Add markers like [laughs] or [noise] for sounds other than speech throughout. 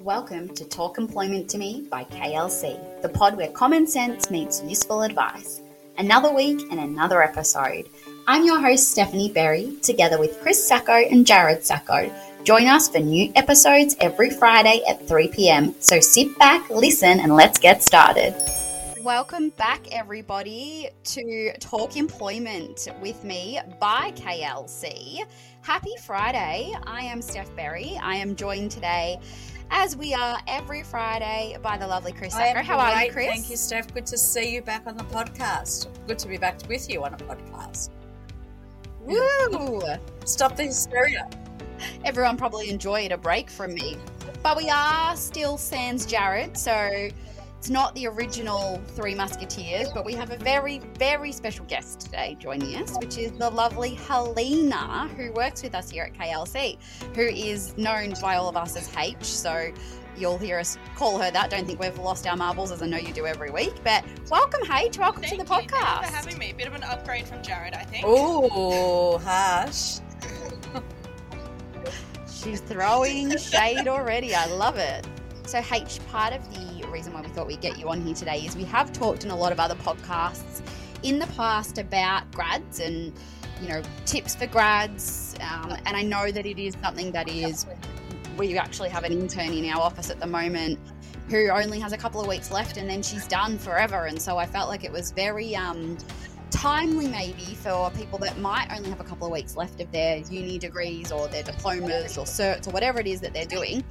Welcome to Talk Employment to Me by KLC, the pod where common sense meets useful advice. Another week and another episode. I'm your host, Stephanie Berry, together with Chris Sacco and Jared Sacco. Join us for new episodes every Friday at 3 pm. So sit back, listen, and let's get started. Welcome back, everybody, to Talk Employment with me by KLC. Happy Friday. I am Steph Berry. I am joined today, as we are every Friday, by the lovely Chris Sacco. How are you, Chris? Thank you, Steph. Good to see you back on the podcast. Good to be back with you on a podcast. Woo! Stop the hysteria. Everyone probably enjoyed a break from me. But we are still Sans Jared, so it's not the original Three Musketeers, but we have a very, very special guest today joining us, which is the lovely Helena, who works with us here at KLC, who is known by all of us as H. So you'll hear us call her that. Don't think we've lost our marbles, as I know you do every week. But welcome, H. Welcome Thank to the you. podcast. Thank you for having me. Bit of an upgrade from Jared, I think. Oh, harsh. [laughs] She's throwing shade already. I love it. So, H, part of the reason why we thought we'd get you on here today is we have talked in a lot of other podcasts in the past about grads and, you know, tips for grads. Um, and I know that it is something that is, we actually have an intern in our office at the moment who only has a couple of weeks left and then she's done forever. And so I felt like it was very, um, timely maybe for people that might only have a couple of weeks left of their uni degrees or their diplomas or certs or whatever it is that they're doing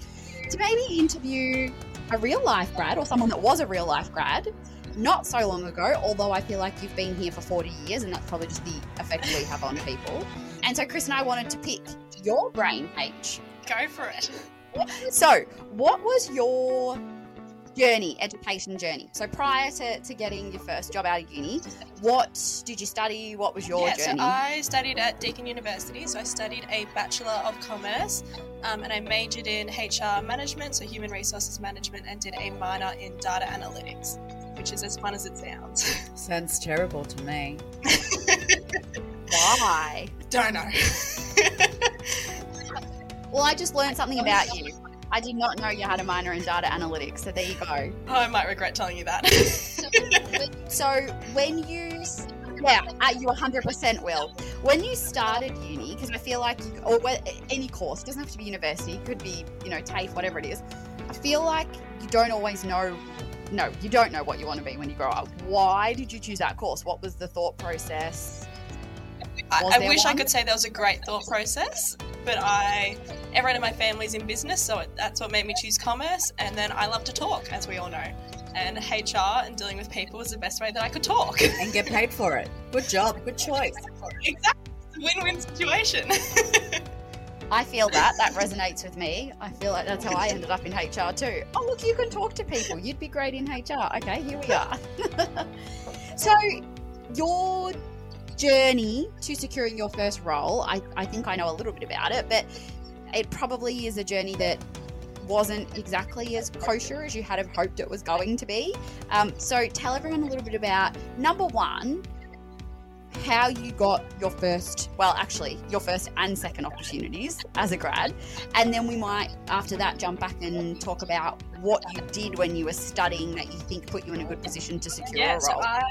to maybe interview a real life grad or someone that was a real life grad not so long ago although i feel like you've been here for 40 years and that's probably just the effect we have on people and so chris and i wanted to pick your brain h Go for it. so what was your journey education journey so prior to, to getting your first job out of uni what did you study what was your yeah, journey so I studied at Deakin University. So I studied a Bachelor of Commerce um, and I majored in HR management, so human resources management, and did a minor in data analytics, which is as fun as it sounds. [laughs] Sounds terrible to me. why Don't know. [laughs] Well, I just learned something about you. I did not know you had a minor in data analytics, so there you go. I might regret telling you that. So when you, [laughs] yeah, you 100% will. When you started uni, because I feel like, you, or any course, it doesn't have to be university, it could be, you know, TAFE, whatever it is. I feel like you don't always know, no, you don't know what you want to be when you grow up. Why did you choose that course? What was the thought process? I, Was I there wish I could say there was a great thought process, but I, everyone in my family's in business, so it, that's what made me choose commerce. And then I love to talk, as we all know. And HR and dealing with people was the best way that I could talk. And get paid for it. Good job. Good choice. exactly. It's a win-win situation. [laughs] I feel that. That resonates with me. I feel like that's how I ended up in HR too. Oh, look, you can talk to people. You'd be great in HR. Okay, here we are. [laughs] so, your journey to securing your first role, I, I think I know a little bit about it, but it probably is a journey that wasn't exactly as kosher as you had have hoped it was going to be. Um, so, tell everyone a little bit about number one, how you got your first, well, actually, your first and second opportunities as a grad. And then we might, after that, jump back and talk about what you did when you were studying that you think put you in a good position to secure Yeah, a so role. I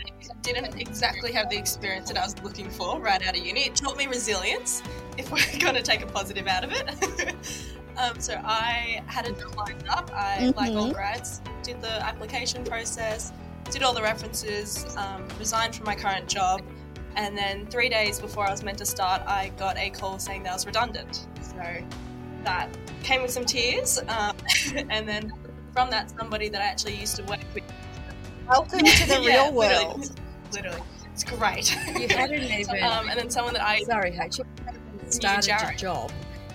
didn't exactly have the experience that I was looking for right out of uni. It taught me resilience, if we're [laughs] going to take a positive out of it. [laughs] um, so I had it lined up. I, like all Mhm. grads, did the application process, did all the references, um, resigned from my current job, and then three days before I was meant to start, I got a call saying that I was redundant. So that came with some tears, um, [laughs] and then from that, somebody that I actually used to work with Welcome to the [laughs] Yeah, real world. Literally, it's great. You hadn't [laughs] even. um, and then someone that I sorry, H. You started a job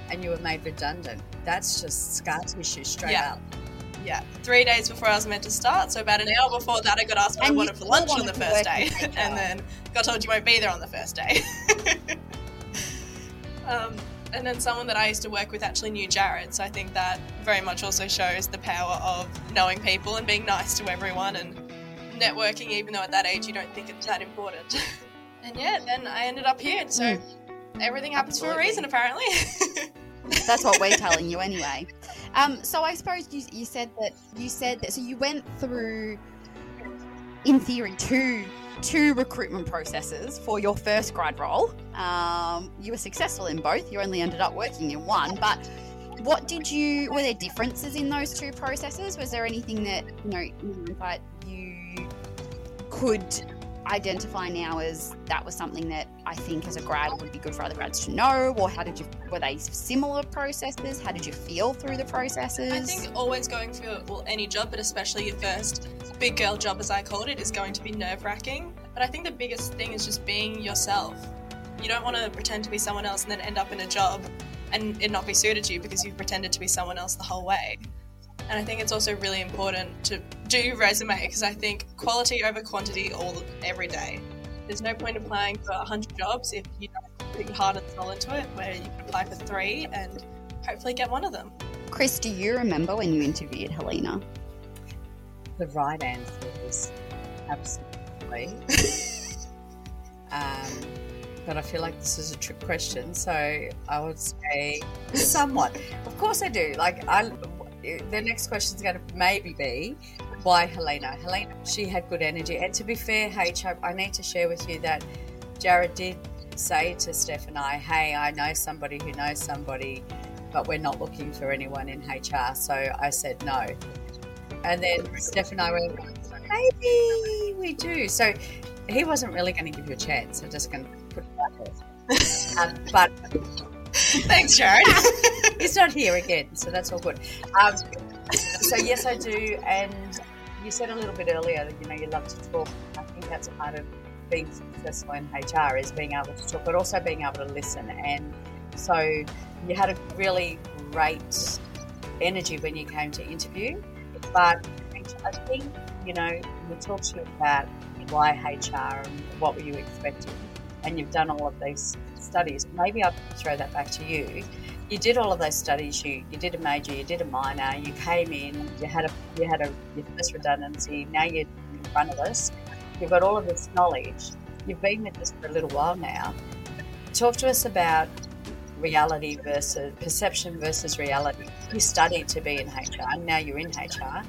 and you were made redundant. That's just scar tissue straight Yeah. up. Yeah three days before I was meant to start. So about an hour before that, I got asked what And I wanted for lunch on the first day, [laughs] and then got told you won't be there on the first day. [laughs] um, and then someone that I used to work with actually knew Jared, so I think that very much also shows the power of knowing people and being nice to everyone and networking, even though at that age you don't think it's that important. [laughs] and yeah, then I ended up here. So Mm. everything happens for a reason, apparently. That's what we're telling you anyway. Um, so I suppose you, you said that you said that so you went through, in theory, two two recruitment processes for your first grad role. Um, you were successful in both. You only ended up working in one, but what did you? Were there differences in those two processes? Was there anything that you know that you could identify now as that was something that I think as a grad would be good for other grads to know? Or how did you, were they similar processes? How did you feel through the processes? I think always going for well, any job, but especially your first big girl job, as I called it, is going to be nerve wracking. But I think the biggest thing is just being yourself. You don't want to pretend to be someone else and then end up in a job and it not be suited to you because you've pretended to be someone else the whole way. And I think it's also really important to do resume because I think quality over quantity all every day. There's no point applying for 100 jobs if you don't put your heart and soul into it, where you can apply for three and hopefully get one of them. Chris, do you remember when you interviewed Helena? The right answer is absolutely. [laughs] um, but I feel like this is a trick question, so I would say somewhat. Of course, I do. Like, I the next question is going to maybe be why Helena? Helena, she had good energy. And to be fair, H, I, I need to share with you that Jared did say to Steph and I, hey, I know somebody who knows somebody, but we're not looking for anyone in HR. So I said no. And then Steph and I went, maybe we do. So he wasn't really going to give you a chance. I'm just going to put it out there. [laughs] um, but Thanks, Jared. [laughs] He's not here again, so that's all good. Um, so yes, I do. And you said a little bit earlier that you know you love to talk. I think that's a part of being successful in HR is being able to talk, but also being able to listen. And so you had a really great energy when you came to interview, but I think you know we talked to you about why HR and what were you expecting, and you've done all of these studies. Maybe I'll throw that back to you. You did all of those studies. You you did a major, you did a minor. You came in. You had a you had a your first redundancy. Now you're in front of us. You've got all of this knowledge. You've been with us for a little while now. Talk to us about reality versus perception versus reality. You studied to be in HR. Now you're in HR.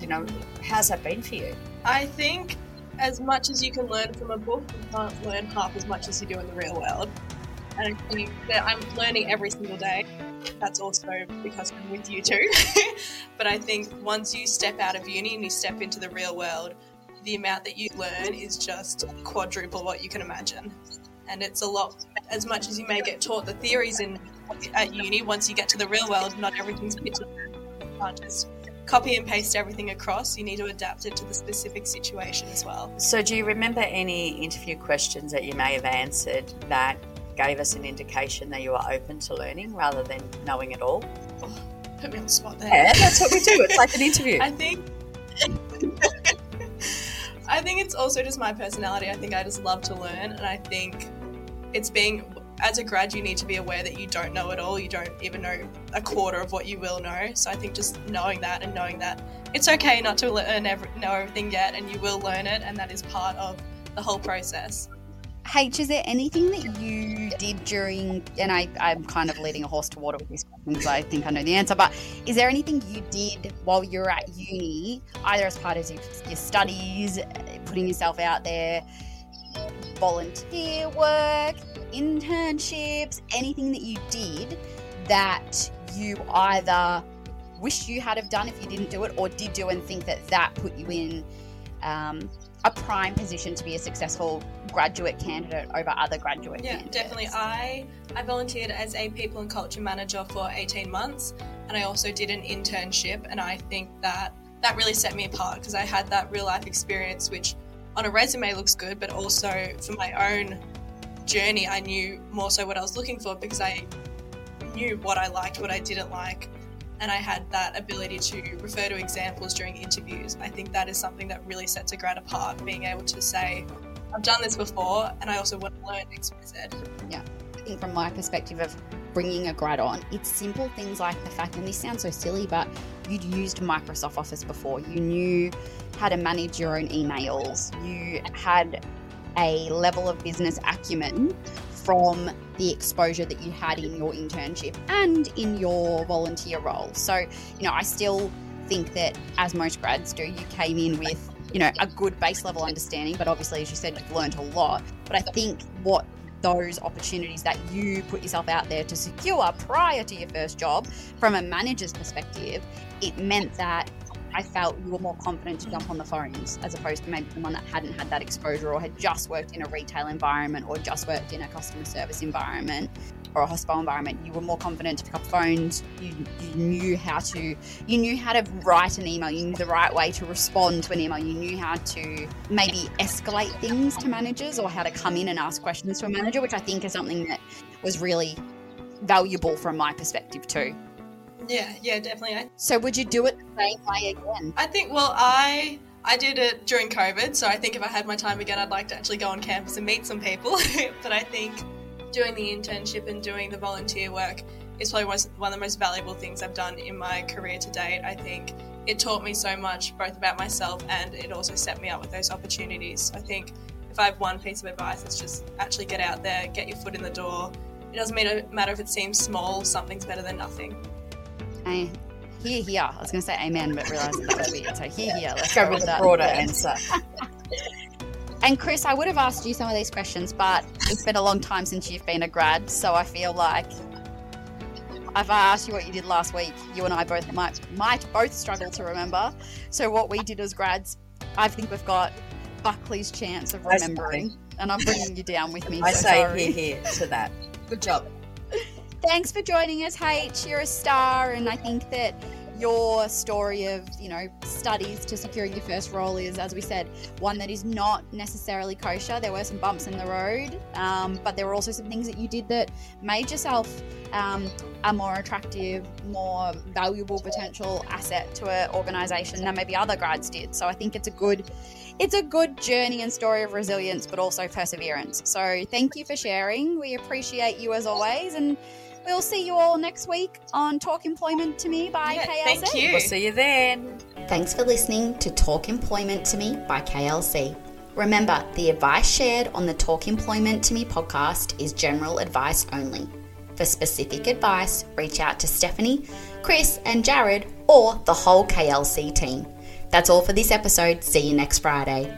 You know, how's that been for you? I think as much as you can learn from a book, you can't learn half as much as you do in the real world. And I think that I'm learning every single day. That's also because I'm with you too. [laughs] but I think once you step out of uni and you step into the real world, the amount that you learn is just quadruple what you can imagine. And it's a lot, as much as you may get taught the theories in at uni, once you get to the real world, not everything's pictured. You can't just copy and paste everything across. You need to adapt it to the specific situation as well. So, do you remember any interview questions that you may have answered that gave us an indication that you were open to learning rather than knowing it all? Oh, put me on the spot there. Yeah, that's what we do. It's like an interview. [laughs] I think. [laughs] I think it's also just my personality. I think I just love to learn, and I think it's being as a grad, you need to be aware that you don't know it all. You don't even know a quarter of what you will know. So I think just knowing that and knowing that it's okay not to learn every, know everything yet, and you will learn it, and that is part of the whole process. H, is there anything that you did during, and I, I'm kind of leading a horse to water with this question because I think I know the answer, but is there anything you did while you were at uni, either as part of your, your studies, putting yourself out there, volunteer work, internships, anything that you did that you either wish you had have done if you didn't do it or did do and think that that put you in um, a prime position to be a successful graduate candidate over other graduate yeah, candidates. definitely. I I volunteered as a people and culture manager for 18 months, and I also did an internship, and I think that that really set me apart because I had that real life experience, which on a resume looks good, but also for my own journey, I knew more so what I was looking for because I knew what I liked, what I didn't like, and I had that ability to refer to examples during interviews. I think that is something that really sets a grad apart, being able to say, I've done this before and I also want to learn XYZ. Yeah. I think from my perspective of bringing a grad on, it's simple things like the fact, and this sounds so silly, but you'd used Microsoft Office before. You knew how to manage your own emails. You had a level of business acumen from the exposure that you had in your internship and in your volunteer role. So, you know, I still think that as most grads do, you came in with, you know, a good base level understanding, but obviously, as you said, you've learned a lot. But I think what those opportunities that you put yourself out there to secure prior to your first job from a manager's perspective, it meant that I felt you were more confident to jump on the phones as opposed to maybe someone that hadn't had that exposure or had just worked in a retail environment or just worked in a customer service environment or a hospital environment. You were more confident to pick up phones. You, you knew how to you knew how to write an email. You knew the right way to respond to an email. You knew how to maybe escalate things to managers or how to come in and ask questions to a manager, which I think is something that was really valuable from my perspective too. Yeah, yeah, definitely. So would you do it the same way again? I think. Well, I I did it during COVID, so I think if I had my time again, I'd like to actually go on campus and meet some people. [laughs] but I think doing the internship and doing the volunteer work is probably one of the most valuable things I've done in my career to date. I think it taught me so much, both about myself and it also set me up with those opportunities. I think if I have one piece of advice, it's just actually get out there, get your foot in the door. It doesn't matter if it seems small, something's better than nothing. I hear, hear. I was going to say amen, but realised that was weird. So hear, hear. Let's go with the broader answer. and Chris, I would have asked you some of these questions, but it's been a long time since you've been a grad, so I feel like if I asked you what you did last week, you and I both might might both struggle to remember. So what we did as grads, I think we've got Buckley's chance of remembering, and I'm bringing you down with me. I so say sorry. here, here to that. Good job. Thanks for joining us, H. You're a star, and I think that your story of you know studies to securing your first role is, as we said, one that is not necessarily kosher. There were some bumps in the road, um, but there were also some things that you did that made yourself um, a more attractive, more valuable potential asset to an organisation than maybe other grads did. So I think it's a good. It's a good journey and story of resilience, but also perseverance. So, thank you for sharing. We appreciate you as always, and We'll see you all next week on Talk Employment to Me by Yeah, KLC. thank you. We'll see you then. Thanks for listening to Talk Employment to Me by KLC. Remember, the advice shared on the Talk Employment to Me podcast is general advice only. For specific advice, reach out to Stephanie, Chris, and Jared, or the whole KLC team. That's all for this episode. See you next Friday.